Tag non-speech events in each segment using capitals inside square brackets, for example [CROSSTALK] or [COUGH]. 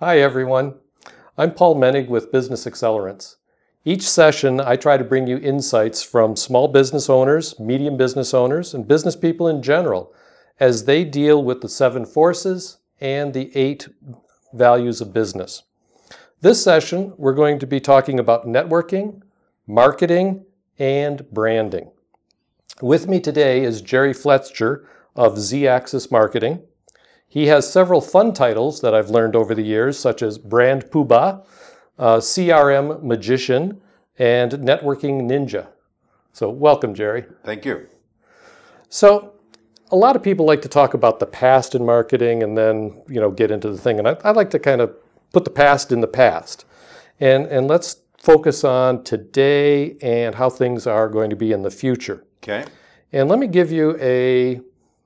Hi, everyone. I'm Paul Menig with Business Accelerants. Each session, I try to bring you insights from small business owners, medium business owners, and business people in general as they deal with the seven forces and the eight values of business. This session, we're going to be talking about networking, marketing, and branding. With me today is Jerry Fletcher of Z Axis Marketing. He has several fun titles that I've learned over the years, such as Brand Poobah, uh, CRM Magician, and Networking Ninja. So, welcome, Jerry. Thank you. So, a lot of people like to talk about the past in marketing and then, you know, get into the thing. And I, I like to kind of put the past in the past. And, and let's focus on today and how things are going to be in the future. Okay. And let me give you a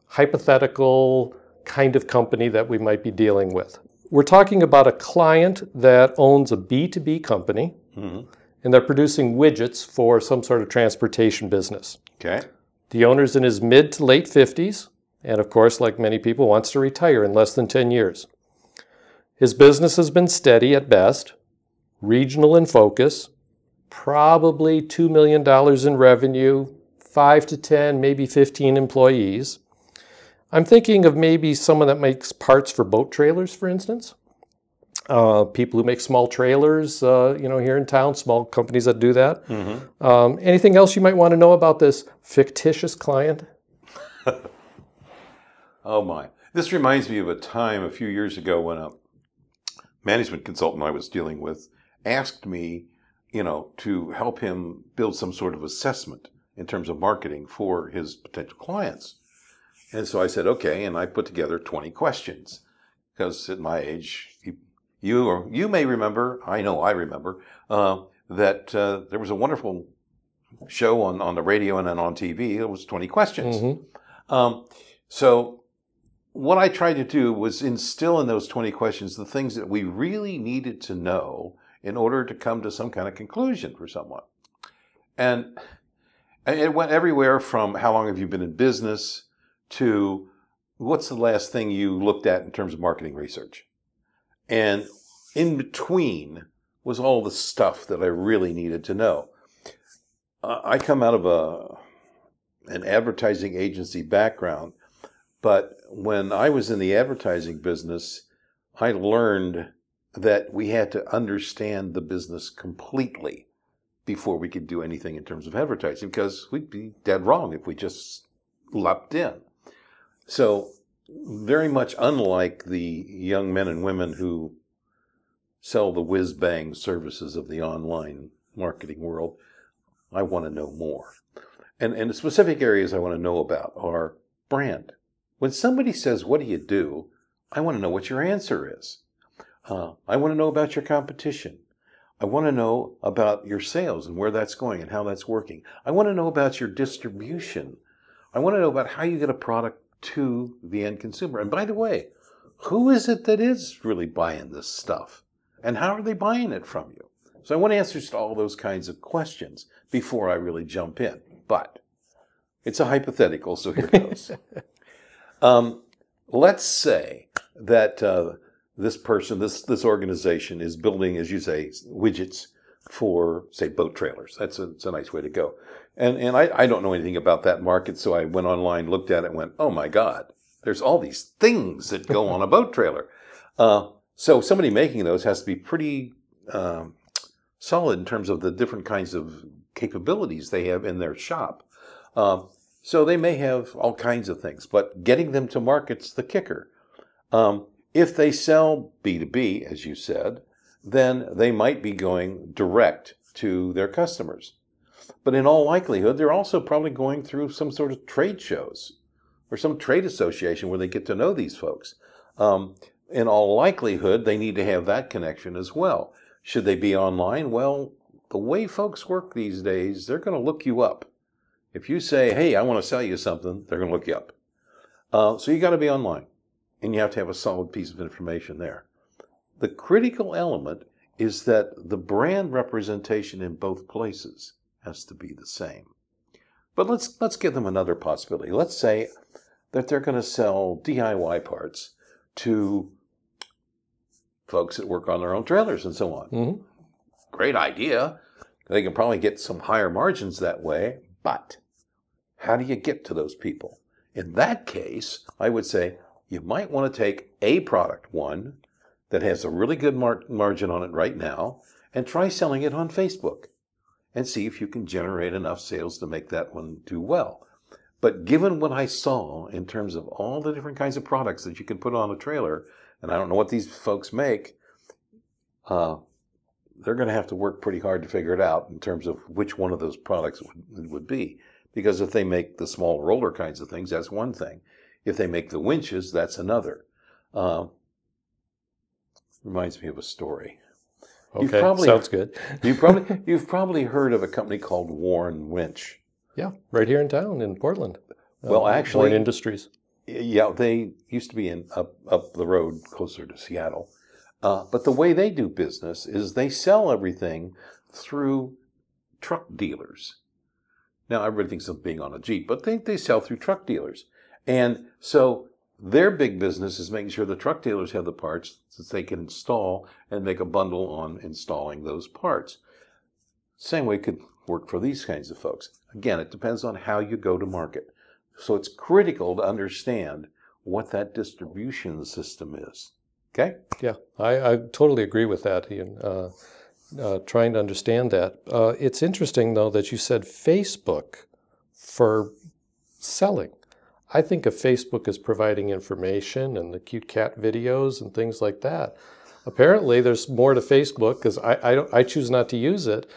hypothetical kind of company that we might be dealing with. We're talking about a client that owns a B2B company Mhm. and they're producing widgets for some sort of transportation business. Okay. The owner's in his mid to late 50s, and of course, like many people, wants to retire in less than 10 years. His business has been steady at best, regional in focus, probably $2 million in revenue, 5 to 10, maybe 15 employees. I'm thinking of maybe someone that makes parts for boat trailers, for instance. Uh, people who make small trailers, uh, you know, here in town, small companies that do that. Mm-hmm. Um, anything else you might want to know about this fictitious client? [LAUGHS] Oh my. This reminds me of a time a few years ago when a management consultant I was dealing with asked me, you know, to help him build some sort of assessment in terms of marketing for his potential clients. And so I said, okay, and I put together 20 questions because at my age, you you, or you may remember, I know I remember, uh, that uh, there was a wonderful show on, on the radio and then on TV. It was 20 questions. Mhm. Um, so, what I tried to do was instill in those 20 questions the things that we really needed to know in order to come to some kind of conclusion for someone. And and it went everywhere from how long have you been in business to what's the last thing you looked at in terms of marketing research. And in between was all the stuff that I really needed to know. I come out of a an advertising agency background, but when I was in the advertising business, I learned that we had to understand the business completely before we could do anything in terms of advertising because we'd be dead wrong if we just leapt in. So, very much unlike the young men and women who sell the whiz bang services of the online marketing world, I want to know more. And, and the specific areas I want to know about are brand. When somebody says, What do you do? I want to know what your answer is. Uh, I want to know about your competition. I want to know about your sales and where that's going and how that's working. I want to know about your distribution. I want to know about how you get a product to the end consumer. And by the way, who is it that is really buying this stuff? And how are they buying it from you? So I want answers to all those kinds of questions before I really jump in. But it's a hypothetical, so here goes. [LAUGHS] um, let's say that uh, this person, this this organization, is building, as you say, widgets for, say, boat trailers. That's a, a nice way to go. And and I, I don't know anything about that market, so I went online, looked at it, went, oh my God, there's all these things that go on a boat trailer. Uh, so somebody making those has to be pretty um, solid in terms of the different kinds of capabilities they have in their shop. Um, so they may have all kinds of things, but getting them to market's the kicker. Um, if they sell B2B, as you said, then they might be going direct to their customers. But in all likelihood, they're also probably going through some sort of trade shows or some trade association where they get to know these folks. Um, in all likelihood, they need to have that connection as well. Should they be online? Well, the way folks work these days, they're going to look you up. If you say, hey, I want to sell you something, they're going to look you up. Uh, so you got to be online and you have to have a solid piece of information there. The critical element is that the brand representation in both places has to be the same. But let's let's give them another possibility. Let's say that they're going to sell DIY parts to folks that work on their own trailers and so on. hmm Great idea. They can probably get some higher margins that way, but how do you get to those people? In that case, I would say you might want to take a product, one, that has a really good mar- margin on it right now, and try selling it on Facebook and see if you can generate enough sales to make that one do well. But given what I saw in terms of all the different kinds of products that you can put on a trailer, and I don't know what these folks make, uh, they're going to have to work pretty hard to figure it out in terms of which one of those products would, would be. Because if they make the small roller kinds of things, that's one thing. If they make the winches, that's another. Uh, reminds me of a story. You've Okay, probably- sounds good. [LAUGHS] You've probably you've probably heard of a company called Warn Winch. Yeah, right here in town in Portland. Well, Warn actually- Industries. Yeah, they used to be in up up the road closer to Seattle. Uh, but the way they do business is they sell everything through truck dealers. Now everybody thinks of being on a Jeep, but they, they sell through truck dealers. And so their big business is making sure the truck dealers have the parts that they can install and make a bundle on installing those parts. Same way could work for these kinds of folks. Again, it depends on how you go to market. So it's critical to understand what that distribution system is. Okay? Yeah, I, I totally agree with that, Ian. Uh, uh, trying to understand that. Uh, it's interesting, though, that you said Facebook for selling. I think of Facebook as providing information and the cute cat videos and things like that. Apparently, there's more to Facebook because I, I, I choose not to use it.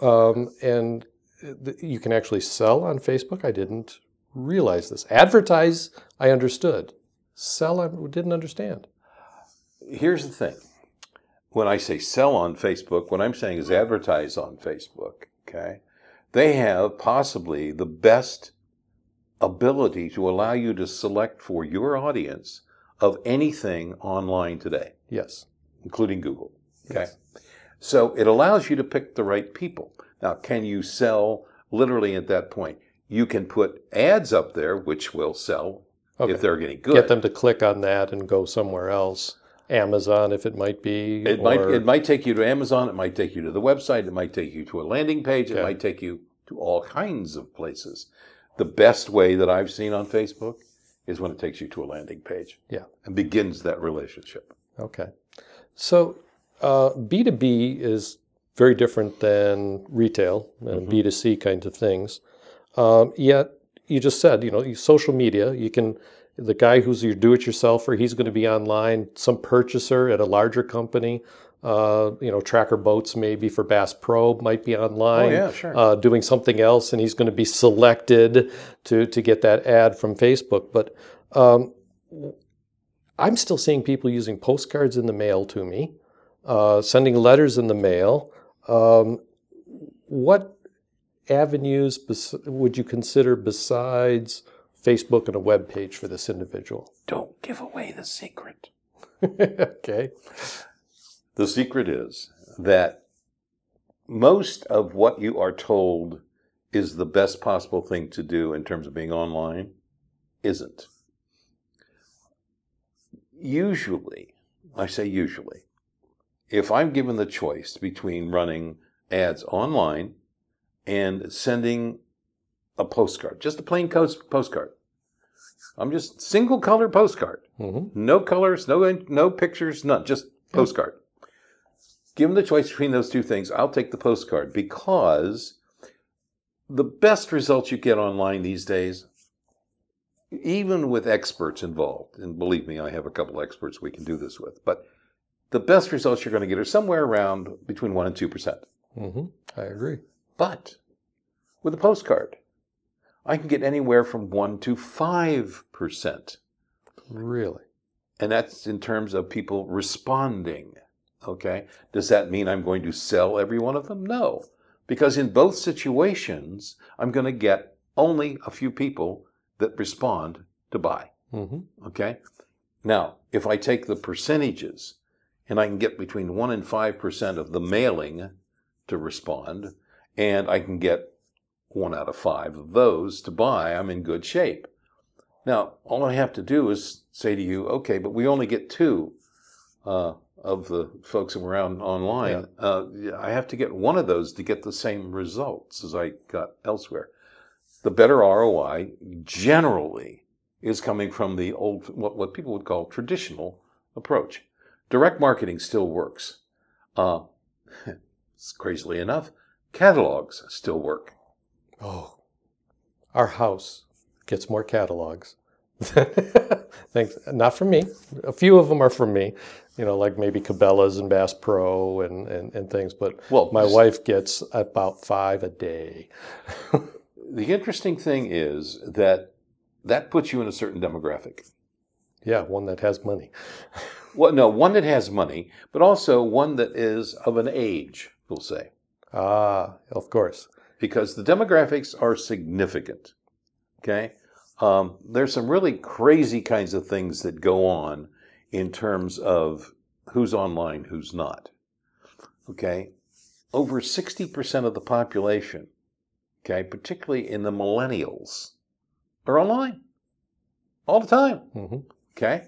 Um, and th- you can actually sell on Facebook. I didn't realize this. Advertise, I understood. Sell, I didn't understand. Here's the thing. When I say sell on Facebook, what I'm saying is advertise on Facebook. Okay? They have possibly the best ability to allow you to select for your audience of anything online today, Yes. including Google. Okay? Yes. So it allows you to pick the right people. Now, can you sell literally at that point? You can put ads up there, which will sell Okay. if they're getting good. Get them to click on that and go somewhere else. Amazon, if it might be. It might it might take you to Amazon. It might take you to the website. It might take you to a landing page. It Yeah. might take you to all kinds of places. The best way that I've seen on Facebook is when it takes you to a landing page. Yeah. and begins that relationship. Okay. So uh, B2B is very different than retail and Mhm. B2C kinds of things. Um, yet, you just said, you know, social media, you can, the guy who's your do it yourselfer, he's going to be online. Some purchaser at a larger company, uh, you know, Tracker Boats maybe for Bass Pro might be online. Oh yeah, sure. uh, doing something else, and he's going to be selected to to get that ad from Facebook. But um, I'm still seeing people using postcards in the mail to me, uh, sending letters in the mail. Um, what avenues bes- would you consider besides Facebook and a web page for this individual? Don't give away the secret. [LAUGHS] okay. The secret is that most of what you are told is the best possible thing to do in terms of being online isn't. Usually, I say usually, if I'm given the choice between running ads online and sending a postcard, just a plain coast postcard, I'm just single color postcard. hmm No colors, no no pictures, none, just postcard. Given the choice between those two things, I'll take the postcard because the best results you get online these days, even with experts involved, and believe me, I have a couple experts we can do this with, but the best results you're going to get are somewhere around between 1% and 2%. hmm I agree. But with a postcard, I can get anywhere from 1 to 5%. Really. And that's in terms of people responding. Okay. Does that mean I'm going to sell every one of them? No. Because in both situations, I'm going to get only a few people that respond to buy. hmm Okay. Now, if I take the percentages and I can get between 1 and 5% of the mailing to respond, and I can get one out of five of those to buy, I'm in good shape. Now, all I have to do is say to you, okay, but we only get two uh, of the folks around online, uh, I have to get one of those to get the same results as I got elsewhere. The better ROI generally is coming from the old, what, what people would call traditional approach. Direct marketing still works. [LAUGHS] Uh, crazily enough, catalogs still work. Oh, our house gets more catalogs. [LAUGHS] Thanks. Not from me. A few of them are from me, you know, like maybe Cabela's and Bass Pro and, and, and things. But Well, my wife gets about five a day. [LAUGHS] The interesting thing is that that puts you in a certain demographic. Yeah, one that has money. [LAUGHS] Well, no, one that has money, but also one that is of an age, we'll say, Ah, of course. because the demographics are significant. Okay? Um, there's some really crazy kinds of things that go on in terms of who's online, who's not. Okay? Over 60% of the population, okay, particularly in the millennials, are online all the time. hmm Okay?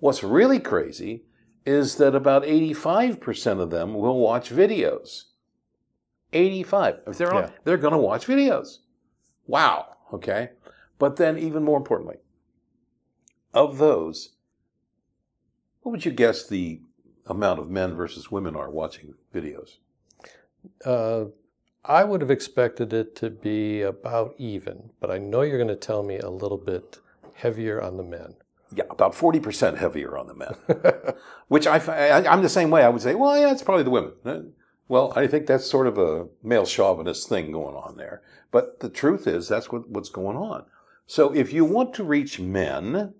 What's really crazy is that about 85% of them will watch videos. 85. If they're on, Yeah. they're going to watch videos. Wow. Okay? But then even more importantly, of those, what would you guess the amount of men versus women are watching videos? Uh, I would have expected it to be about even, but I know you're going to tell me a little bit heavier on the men. Yeah, about 40% heavier on the men. [LAUGHS] Which I, I, I'm the same way. I would say, well, yeah, it's probably the women. Uh, Well, I think that's sort of a male chauvinist thing going on there. But the truth is, that's what, what's going on. So if you want to reach men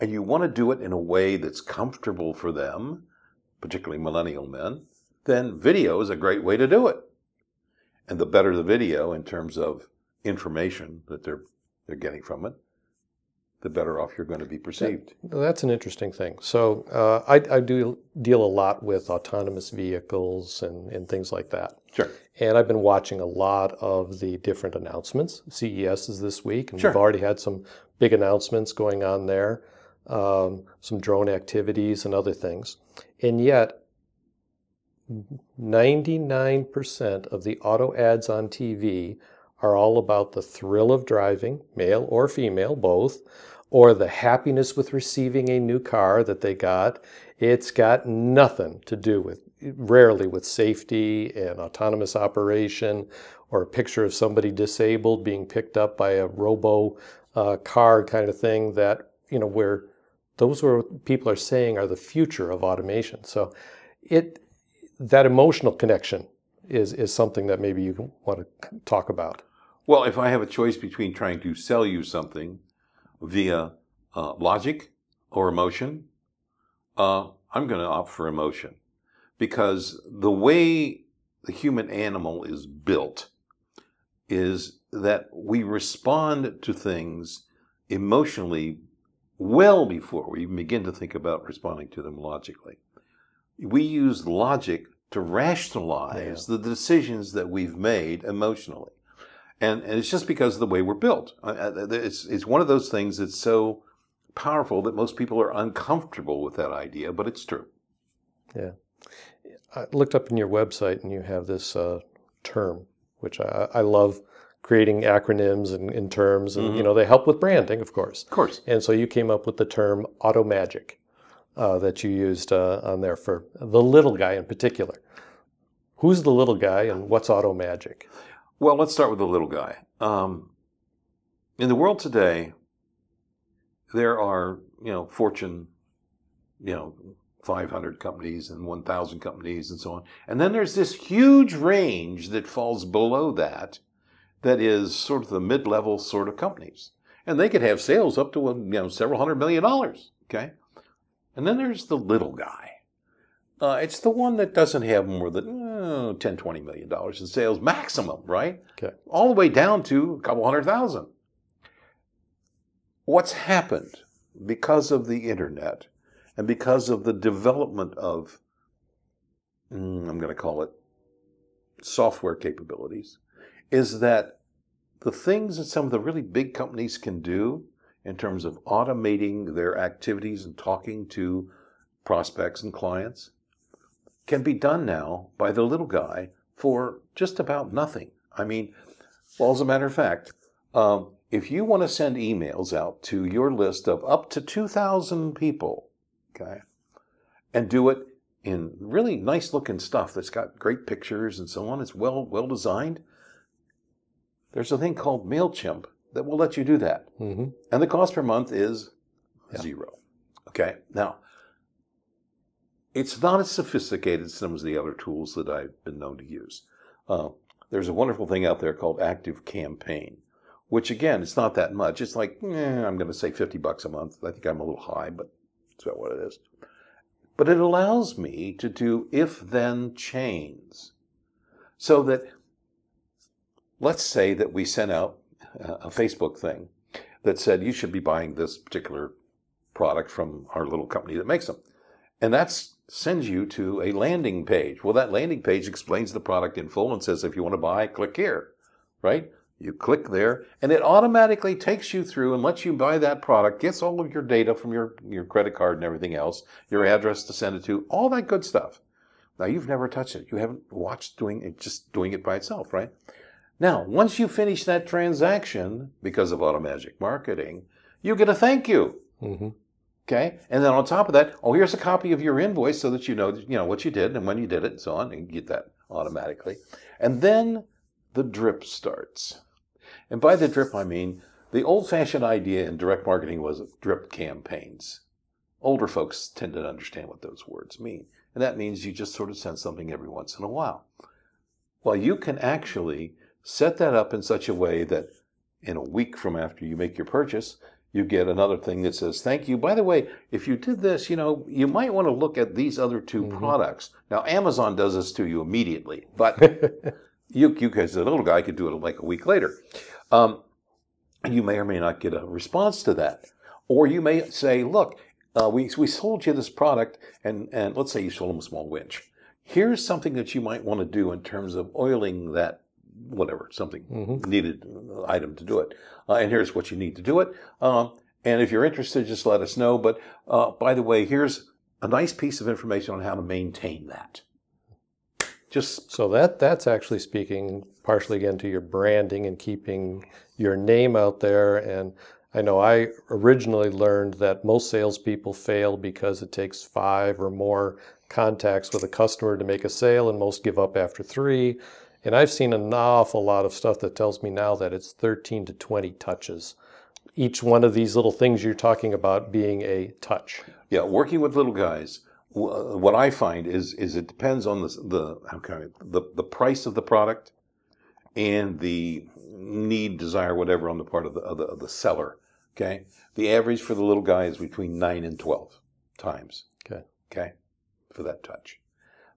and you want to do it in a way that's comfortable for them, particularly millennial men, then video is a great way to do it. And the better the video in terms of information that they're, they're getting from it, the better off you're going to be perceived. Well, That's an interesting thing. So uh, I, I do deal a lot with autonomous vehicles and, and things like that. Sure. And I've been watching a lot of the different announcements. CES is this week, and Sure. we've already had some big announcements going on there, um, some drone activities and other things. And yet, 99% of the auto ads on TV are all about the thrill of driving, male or female, both, or the happiness with receiving a new car that they got. It's got nothing to do with, rarely with safety and autonomous operation or a picture of somebody disabled being picked up by a robo uh, car kind of thing that, you know, where those are people are saying are the future of automation. So it, that emotional connection is, is something that maybe you want to talk about. Well, if I have a choice between trying to sell you something via uh, logic or emotion, uh, I'm going to opt for emotion because the way the human animal is built is that we respond to things emotionally well before we even begin to think about responding to them logically. We use logic to rationalize the decisions that we've made emotionally. And, and it's just because of the way we're built. Uh, uh, It's, it's one of those things that's so powerful that most people are uncomfortable with that idea, but it's true. Yeah. I looked up in your website and you have this uh, term, which I, I love creating acronyms and, and terms, and you know they help with branding, of course. Of course. And so you came up with the term auto magic uh, that you used uh, on there for the little guy in particular. Who's the little guy and what's auto magic? Well, let's start with the little guy. Um, in the world today, there are, you know, Fortune, you know, 500 companies and 1,000 companies and so on. And then there's this huge range that falls below that, that is sort of the mid-level sort of companies. And they could have sales up to, you know, several hundred million dollars. Okay. And then there's the little guy. Uh, it's the one that doesn't have more than uh, 10, 20 million dollars in sales maximum, right? Okay. All the way down to a couple hundred thousand. What's happened because of the internet and because of the development of, mm, I'm going to call it software capabilities, is that the things that some of the really big companies can do in terms of automating their activities and talking to prospects and clients can be done now by the little guy for just about nothing. I mean, well, as a matter of fact, um, if you want to send emails out to your list of up to 2,000 people, okay, and do it in really nice looking stuff that's got great pictures and so on, it's well well designed. There's a thing called Mailchimp that will let you do that, hmm and the cost per month is Yeah. zero. Okay, now it's not as sophisticated as some of the other tools that I've been known to use. Uh, there's a wonderful thing out there called Active Campaign, which again, it's not that much. It's like eh, I'm going to say 50 bucks a month. I think I'm a little high, but that's about what it is. But it allows me to do if-then chains, so that let's say that we sent out a Facebook thing that said you should be buying this particular product from our little company that makes them. And that sends you to a landing page. Well, that landing page explains the product in full and says if you want to buy, click here, right? You click there and it automatically takes you through and lets you buy that product, gets all of your data from your, your credit card and everything else, your address to send it to, all that good stuff. Now you've never touched it. You haven't watched doing it, just doing it by itself, right? Now, once you finish that transaction, because of Automagic Marketing, you get a thank you. hmm Okay, and then on top of that, oh, here's a copy of your invoice so that you know, you know what you did and when you did it, and so on, and you get that automatically. And then the drip starts. And by the drip, I mean the old-fashioned idea in direct marketing was drip campaigns. Older folks tend to understand what those words mean, and that means you just sort of send something every once in a while. Well, you can actually set that up in such a way that in a week from after you make your purchase, you get another thing that says, Thank you. By the way, if you did this, you know, you might want to look at these other 2 Mhm. products. Now, Amazon does this to you immediately, but [LAUGHS] you, you as a little guy could do it like a week later. Um, you may or may not get a response to that. Or you may say, Look, uh, we, we sold you this product, and, and let's say you sold them a small winch. Here's something that you might want to do in terms of oiling that, whatever, something Mhm. needed uh, item to do it. Uh, and here's what you need to do it. Um, and if you're interested, just let us know. But uh, by the way, here's a nice piece of information on how to maintain that. Just So that that's actually speaking partially again to your branding and keeping your name out there. And I know I originally learned that most salespeople fail because it takes five or more contacts with a customer to make a sale, and most give up after three. And I've seen an awful lot of stuff that tells me now that it's 13 to 20 touches. Each one of these little things you're talking about being a touch. yeah, working with little guys. What I find is is it depends on the the how can I, the the price of the product and the need, desire, whatever on the part of the, of the of the seller. Okay, the average for the little guy is between nine and twelve times. Okay. Okay, for that touch.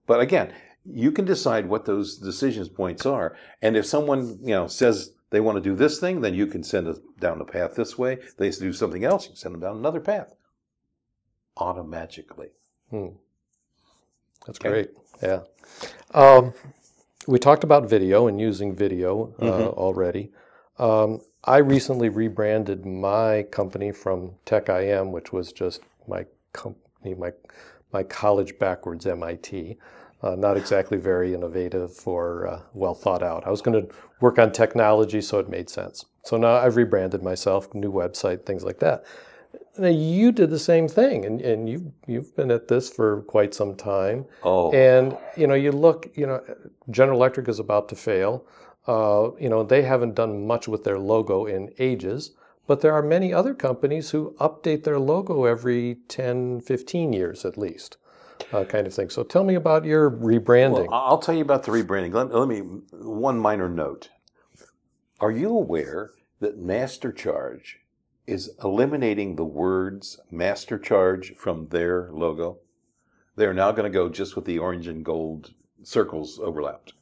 But again, you can decide what those decisions points are, and if someone you know says they want to do this thing, then you can send them down the path this way. They do something else, you can send them down another path automatically. Hmm. That's Okay. great. Yeah. Um, we talked about video and using video uh, Mhm. already. Um, I recently rebranded my company from Tech IM, which was just my company, my my college backwards MIT. Uh, not exactly very innovative or uh, well thought out. I was going to work on technology, so it made sense. So now I've rebranded myself, new website, things like that. Now you did the same thing, and, and you you've been at this for quite some time. Oh, And you know, you look, you know, General Electric is about to fail. Uh, you know, they haven't done much with their logo in ages, but there are many other companies who update their logo every 10, 15 years at least, uh, kind of thing. So tell me about your rebranding. Well, I'll tell you about the rebranding. Let, let me one minor note. Are you aware that master charge is eliminating the words master charge from their logo? They are now going to go just with the orange and gold circles overlapped.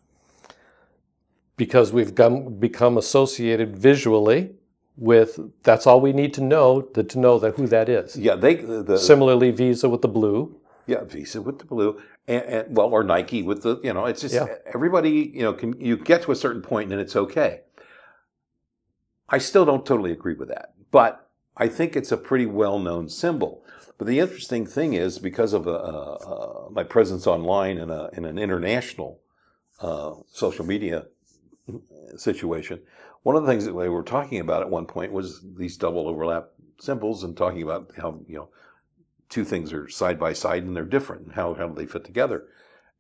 because we've gum, become associated visually with that's all we need to know to, to know that who that is. Yeah, they the, the Similarly, Visa with the blue. Yeah Visa with the blue and, and well or Nike with the you know it's just Yeah. everybody you know can you get to a certain point and it's okay. I still don't totally agree with that, but I think it's a pretty well known symbol. But the interesting thing is, because of uh, uh, my presence online in, a, in an international uh, social media situation, one of the things that we were talking about at one point was these double overlap symbols and talking about how, you know, two things are side by side and they're different and how, how do they fit together.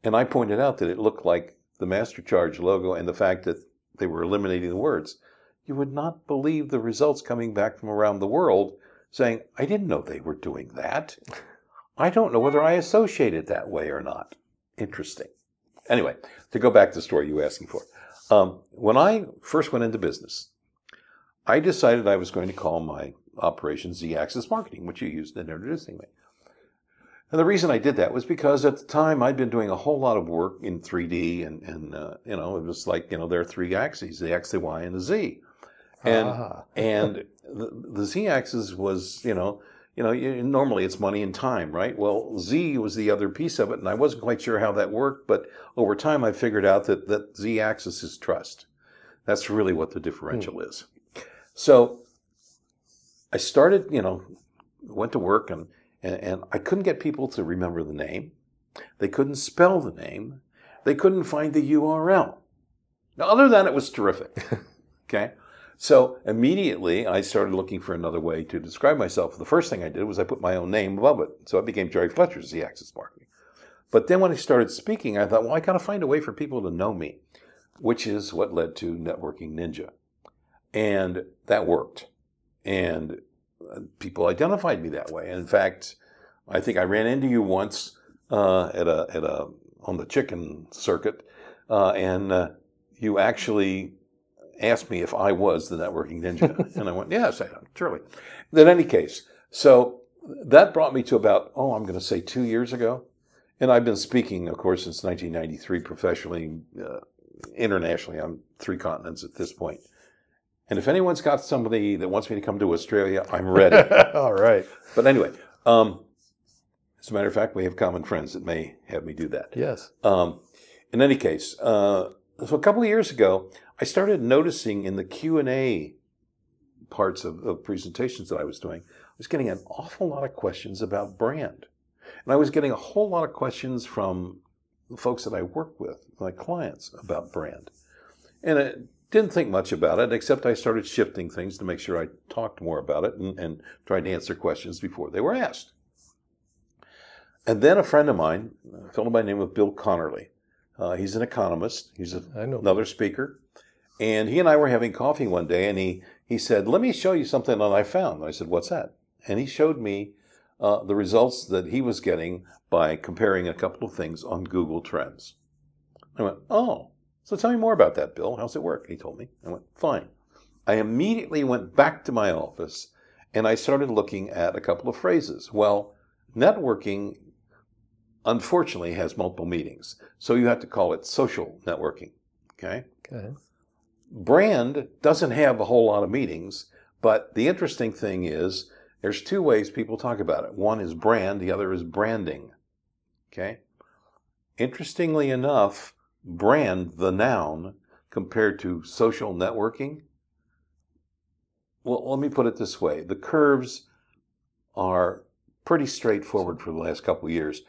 And I pointed out that it looked like the Master Charge logo and the fact that they were eliminating the words. You would not believe the results coming back from around the world saying, I didn't know they were doing that. I don't know whether I associated that way or not. Interesting. Anyway, to go back to the story you were asking for. Um, when I first went into business, I decided I was going to call my operation Z Axis Marketing, which you used in introducing me. And the reason I did that was because at the time I'd been doing a whole lot of work in 3D, and, and uh, you know, it was like, you know, there are three axes the X, the Y, and the Z. And, ah. [LAUGHS] and the, the Z axis was, you know, you know, normally it's money and time, right? Well, Z was the other piece of it, and I wasn't quite sure how that worked, but over time I figured out that that Z axis is trust. That's really what the differential mm. is. So I started, you know, went to work and, and, and I couldn't get people to remember the name. They couldn't spell the name. They couldn't find the URL. Now, other than it was terrific. [LAUGHS] okay. So immediately I started looking for another way to describe myself. The first thing I did was I put my own name above it. So it became Jerry Fletcher, Z Axis Marketing. But then when I started speaking, I thought, well, I got to find a way for people to know me, which is what led to Networking Ninja. And that worked. And people identified me that way. And in fact, I think I ran into you once uh, at a at a on the chicken circuit, uh, and uh, you actually asked me if I was the networking ninja. [LAUGHS] and I went, yes, I am, surely. [LAUGHS] In any case, so that brought me to about, oh, I'm going to say two years ago. And I've been speaking, of course, since 1993 professionally, uh, internationally on three continents at this point. And if anyone's got somebody that wants me to come to Australia, I'm ready. [LAUGHS] All right. But anyway, um, as a matter of fact, we have common friends that may have me do that. Yes. Um, in any case, uh, so a couple of years ago, I started noticing in the Q and A parts of, of presentations that I was doing, I was getting an awful lot of questions about brand, and I was getting a whole lot of questions from the folks that I work with, my clients, about brand, and I didn't think much about it, except I started shifting things to make sure I talked more about it and, and tried to answer questions before they were asked. And then a friend of mine, a fellow by the name of Bill Conerly, uh, he's an economist. He's a, another speaker. And he and I were having coffee one day, and he, he said, Let me show you something that I found. I said, What's that? And he showed me uh, the results that he was getting by comparing a couple of things on Google Trends. I went, Oh, so tell me more about that, Bill. How's it work? He told me. I went, Fine. I immediately went back to my office and I started looking at a couple of phrases. Well, networking unfortunately has multiple meanings. So you have to call it social networking. Okay? Okay. Brand doesn't have a whole lot of meanings, but the interesting thing is there's two ways people talk about it. One is brand, the other is branding. Okay? Interestingly enough, brand, the noun, compared to social networking, well, let me put it this way the curves are pretty straightforward for the last couple of years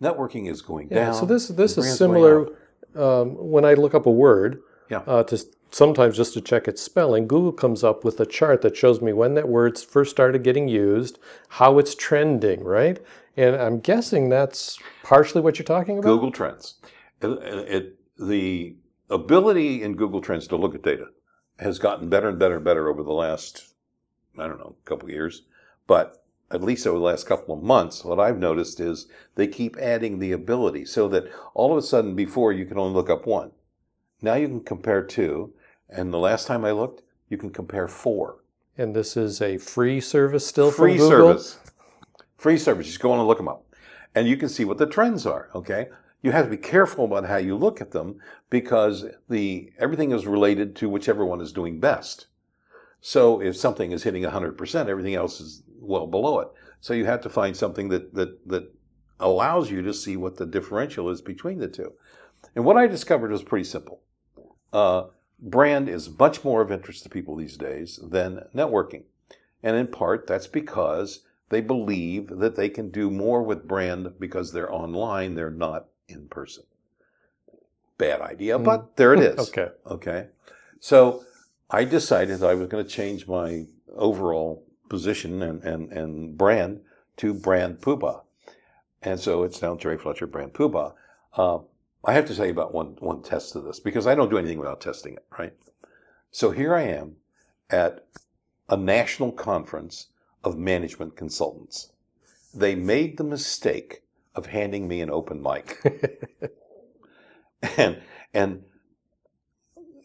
networking is going yeah, down. So this this is similar. Um, when I look up a word, yeah. Uh, to sometimes just to check its spelling, Google comes up with a chart that shows me when that word first started getting used, how it's trending, right? And I'm guessing that's partially what you're talking about. Google Trends. It, the ability in Google Trends to look at data has gotten better and better and better over the last, I don't know, couple of years. But at least over the last couple of months, what I've noticed is they keep adding the ability so that all of a sudden before you can only look up one. Now you can compare two. And the last time I looked, you can compare four. And this is a free service still free from Google? service. Free service. Just go on and look them up. And you can see what the trends are, okay? You have to be careful about how you look at them because the everything is related to whichever one is doing best. So if something is hitting 100%, everything else is well below it. So you have to find something that, that, that allows you to see what the differential is between the two. And what I discovered was pretty simple. Uh, brand is much more of interest to people these days than networking. And in part, that's because they believe that they can do more with brand because they're online, they're not in person. Bad idea, but there it [LAUGHS] is. Okay. Okay. So I decided I was going to change my overall position and, and, and brand to brand Poobah. And so it's now Jerry Fletcher brand Poobah. Uh, I have to tell you about one, one test of this because I don't do anything without testing it, right? So here I am at a national conference of management consultants. They made the mistake of handing me an open mic [LAUGHS] and, and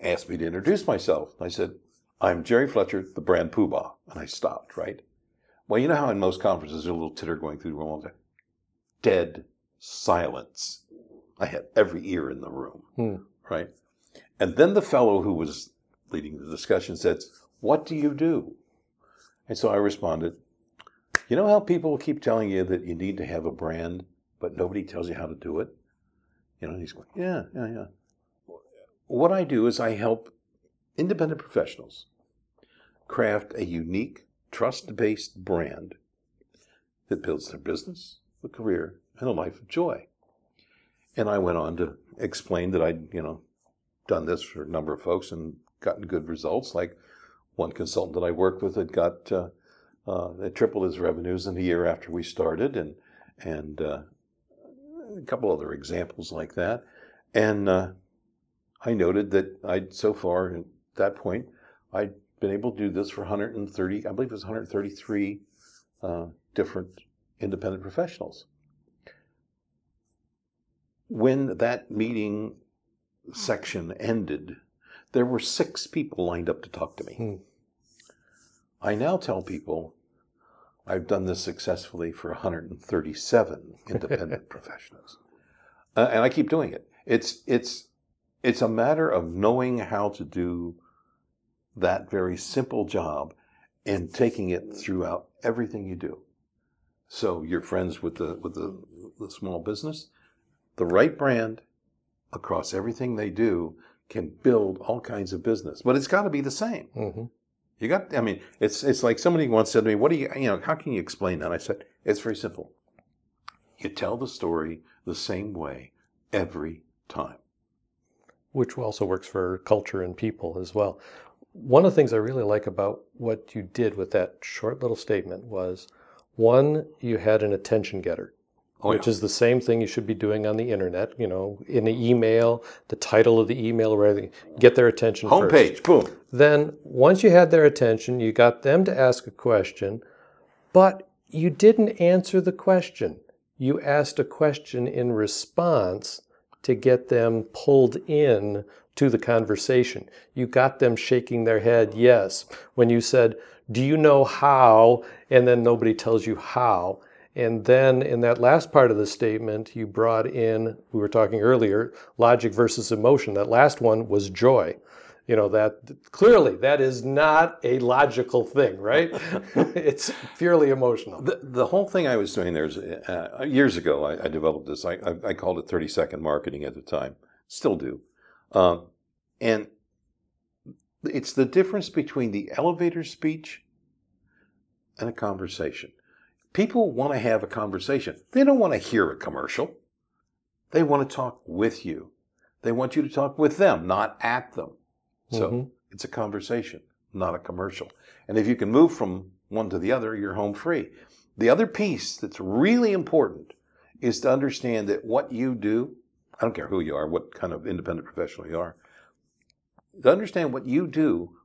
asked me to introduce myself. I said, I'm Jerry Fletcher, the brand Poobah. And I stopped, right? Well, you know how in most conferences there's a little titter going through the room? Dead silence. I had every ear in the room, Hmm. right? And then the fellow who was leading the discussion said, What do you do? And so I responded, You know how people keep telling you that you need to have a brand, but nobody tells you how to do it? You know, he's going, Yeah, yeah, yeah. What I do is I help independent professionals craft a unique, trust based brand that builds their business, a career, and a life of joy. And I went on to explain that I'd, you know, done this for a number of folks and gotten good results. Like one consultant that I worked with had got uh, uh, tripled his revenues in a year after we started, and and uh, a couple other examples like that. And uh, I noted that I'd so far at that point I'd been able to do this for 130, I believe it was 133 uh, different independent professionals. When that meeting section ended, there were six people lined up to talk to me. Hmm. I now tell people I've done this successfully for 137 [LAUGHS] independent professionals, uh, and I keep doing it. It's it's it's a matter of knowing how to do that very simple job and taking it throughout everything you do. So you're friends with the with the, the small business, the right brand across everything they do can build all kinds of business, but it's got to be the same. hmm You got, I mean, it's it's like somebody once said to me, "What do you, you know, how can you explain that?" I said, "It's very simple. You tell the story the same way every time." Which also works for culture and people as well. One of the things I really like about what you did with that short little statement was one, you had an attention getter. Oh, which yeah. is the same thing you should be doing on the internet. You know, in the email, the title of the email, where they get their attention first. homepage, boom. Then, once you had their attention, you got them to ask a question, but you didn't answer the question. You asked a question in response to get them pulled in to the conversation. You got them shaking their head, yes. When you said, Do you know how? And then nobody tells you how. And then in that last part of the statement, you brought in, we were talking earlier, logic versus emotion. That last one was joy. You know, that clearly that is not a logical thing, right? [LAUGHS] it's purely emotional. The, the whole thing I was doing there is uh, years ago. I, I developed this. I, I, I called it thirty second marketing at the time. Still do, um, and it's the difference between the elevator speech and a conversation. People want to have a conversation. They don't want to hear a commercial. They want to talk with you. They want you to talk with them, not at them. So Mhm. it's a conversation, not a commercial. And if you can move from one to the other, you're home free. The other piece that's really important is to understand that what you do, I don't care who you are, what kind of independent professional you are, to understand what you do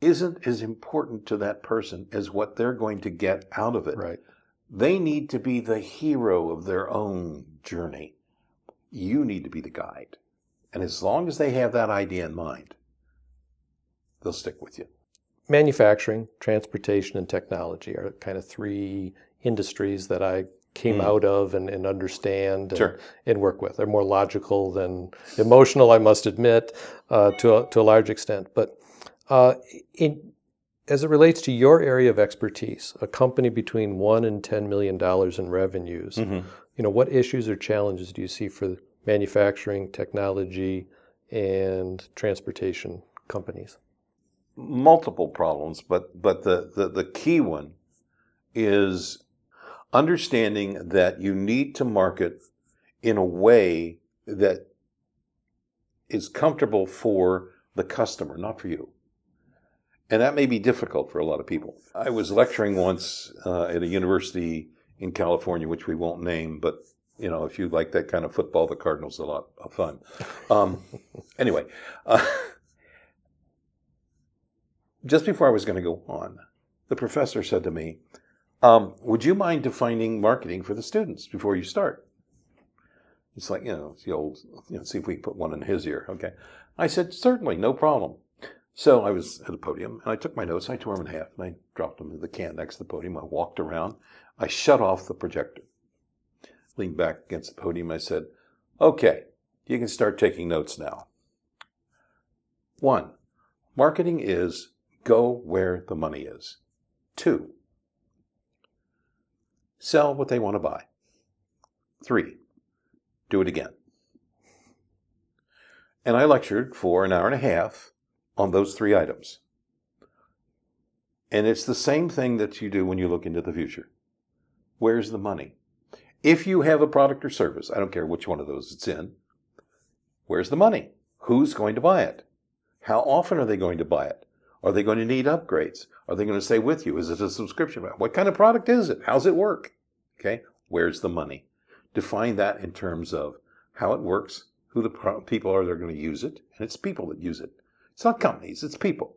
isn't as important to that person as what they're going to get out of it. Right. They need to be the hero of their own journey. You need to be the guide. And as long as they have that idea in mind, they'll stick with you. Manufacturing, transportation, and technology are kind of three industries that I came Mm. out of and, and understand and, Sure. and work with. They're more logical than emotional, I must admit, uh, to, a, to a large extent. But uh, in, as it relates to your area of expertise, a company between one and ten million dollars in revenues, mm-hmm. you know, what issues or challenges do you see for manufacturing, technology, and transportation companies? multiple problems, but but the, the, the key one is understanding that you need to market in a way that is comfortable for the customer, not for you. And that may be difficult for a lot of people. I was lecturing once uh, at a university in California, which we won't name, but you know, if you like that kind of football, the Cardinals are a lot of fun. Um, [LAUGHS] anyway, uh, [LAUGHS] just before I was going to go on, the professor said to me, um, "Would you mind defining marketing for the students before you start?" It's like you know, it's the old. You know, see if we put one in his ear. Okay, I said certainly, no problem. So I was at the podium and I took my notes, I tore them in half and I dropped them in the can next to the podium. I walked around, I shut off the projector, leaned back against the podium. I said, Okay, you can start taking notes now. One, marketing is go where the money is. Two, sell what they want to buy. Three, do it again. And I lectured for an hour and a half on those three items. And it's the same thing that you do when you look into the future. Where's the money? If you have a product or service, I don't care which one of those it's in, where's the money? Who's going to buy it? How often are they going to buy it? Are they going to need upgrades? Are they going to stay with you? Is it a subscription? What kind of product is it? How's it work? Okay, where's the money? Define that in terms of how it works, who the people are that are going to use it, and it's people that use it. It's not companies, it's people.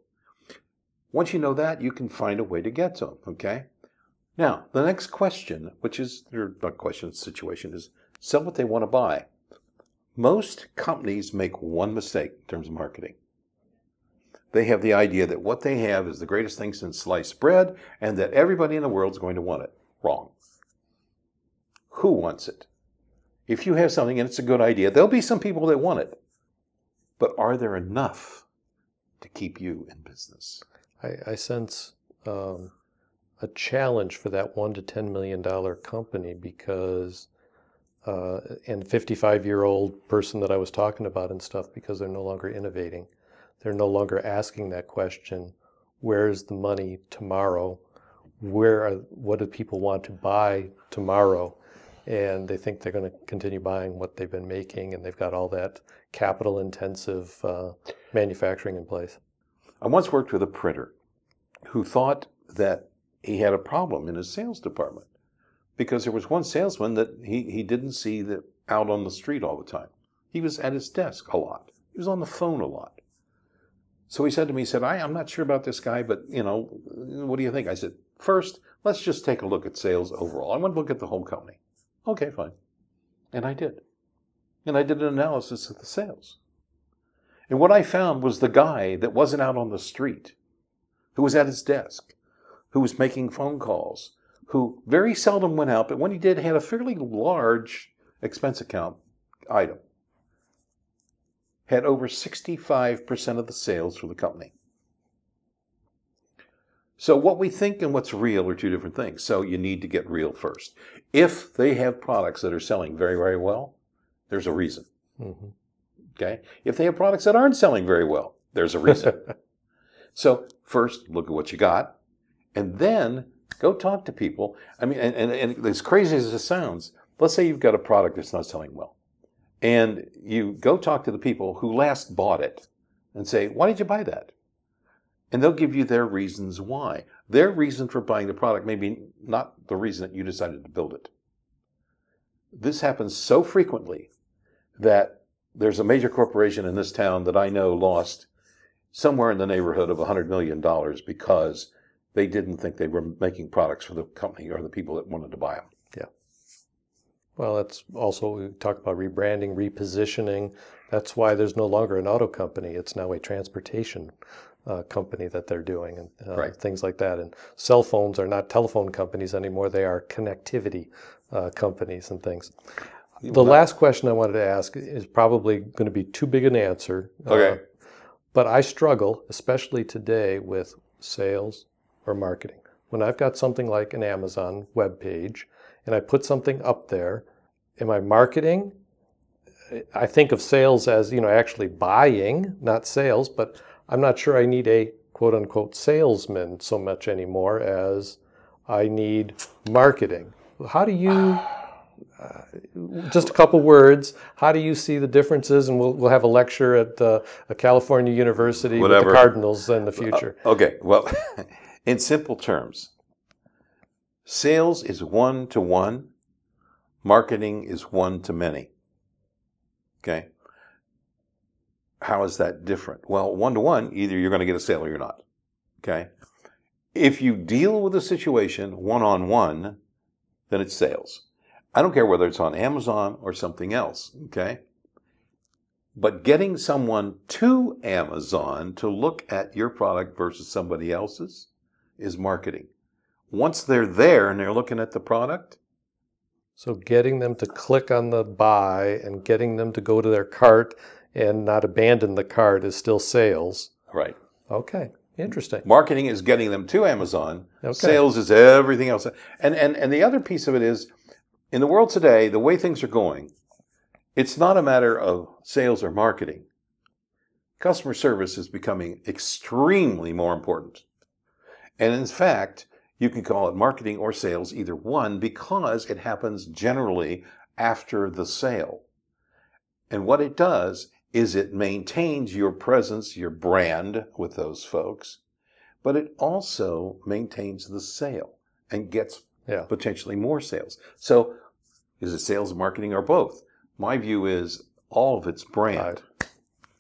Once you know that, you can find a way to get to them, okay? Now, the next question, which is your question, situation, is sell what they want to buy. Most companies make one mistake in terms of marketing. They have the idea that what they have is the greatest thing since sliced bread and that everybody in the world is going to want it. Wrong. Who wants it? If you have something and it's a good idea, there'll be some people that want it. But are there enough to keep you in business? I, I sense um, a challenge for that one to ten million dollar company because, uh, and fifty-five year old person that I was talking about and stuff because they're no longer innovating, they're no longer asking that question: Where's the money tomorrow? Where are what do people want to buy tomorrow? And they think they're going to continue buying what they've been making, and they've got all that capital intensive uh, manufacturing in place. I once worked with a printer who thought that he had a problem in his sales department because there was one salesman that he, he didn't see that out on the street all the time. He was at his desk a lot. He was on the phone a lot. So he said to me, he said, I, I'm not sure about this guy, but you know, what do you think? I said, first, let's just take a look at sales overall. I want to look at the whole company. Okay, fine. And I did. And I did an analysis of the sales. And what I found was the guy that wasn't out on the street, who was at his desk, who was making phone calls, who very seldom went out, but when he did, had a fairly large expense account item, had over 65% of the sales for the company. So, what we think and what's real are two different things. So, you need to get real first. If they have products that are selling very, very well, there's a reason. Mm-hmm. Okay. If they have products that aren't selling very well, there's a reason. [LAUGHS] so, first, look at what you got, and then go talk to people. I mean, and, and, and as crazy as it sounds, let's say you've got a product that's not selling well, and you go talk to the people who last bought it and say, Why did you buy that? And they'll give you their reasons why. Their reason for buying the product may be not the reason that you decided to build it. This happens so frequently that there's a major corporation in this town that I know lost somewhere in the neighborhood of $100 million because they didn't think they were making products for the company or the people that wanted to buy them. Yeah. Well, that's also, we talk about rebranding, repositioning. That's why there's no longer an auto company. It's now a transportation uh, company that they're doing and uh, right. things like that. And cell phones are not telephone companies anymore; they are connectivity uh, companies and things. The last question I wanted to ask is probably going to be too big an answer. Uh, okay. but I struggle, especially today, with sales or marketing. When I've got something like an Amazon web page and I put something up there, am I marketing? I think of sales as you know actually buying, not sales, but I'm not sure I need a quote unquote salesman so much anymore as I need marketing. How do you, uh, just a couple words, how do you see the differences? And we'll, we'll have a lecture at uh, a California university with the Cardinals in the future. Okay, well, [LAUGHS] in simple terms, sales is one to one, marketing is one to many. Okay? How is that different? Well, one to one, either you're going to get a sale or you're not. Okay? If you deal with a situation one on one, then it's sales. I don't care whether it's on Amazon or something else. Okay? But getting someone to Amazon to look at your product versus somebody else's is marketing. Once they're there and they're looking at the product, So getting them to click on the buy and getting them to go to their cart and not abandon the cart is still sales. right. Okay, interesting. Marketing is getting them to Amazon. Okay. Sales is everything else. And, and, and the other piece of it is in the world today, the way things are going, it's not a matter of sales or marketing. Customer service is becoming extremely more important. And in fact, you can call it marketing or sales, either one, because it happens generally after the sale. And what it does is it maintains your presence, your brand with those folks, but it also maintains the sale and gets Yeah. potentially more sales. So is it sales marketing or both? My view is all of it's brand. Right.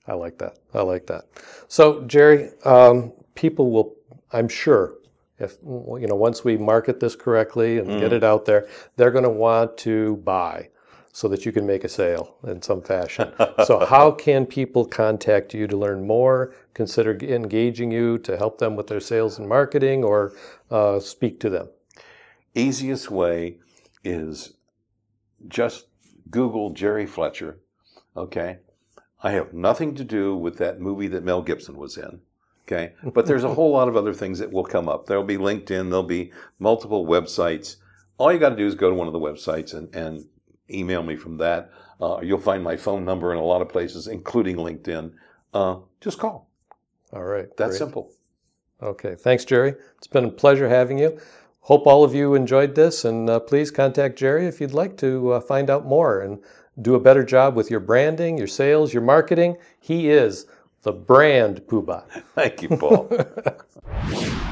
I like that. I like that. So, Jerry, um, people will, I'm sure, if you know, once we market this correctly and get it out there, they're going to want to buy so that you can make a sale in some fashion. so, how [LAUGHS] can people contact you to learn more? Consider engaging you to help them with their sales and marketing, or uh, speak to them. Easiest way is just Google Jerry Fletcher. Okay. I have nothing to do with that movie that Mel Gibson was in. Okay. [LAUGHS] But there's a whole lot of other things that will come up. There'll be LinkedIn, there'll be multiple websites. All you got to do is go to one of the websites and, and email me from that. Uh, you'll find my phone number in a lot of places, including LinkedIn. Uh, just call. All right. That's great. simple. Okay, thanks, Jerry. It's been a pleasure having you. Hope all of you enjoyed this, and uh, please contact Jerry if you'd like to uh, find out more and do a better job with your branding, your sales, your marketing. He is the brand Poobah. [LAUGHS] Thank you, Paul. [LAUGHS]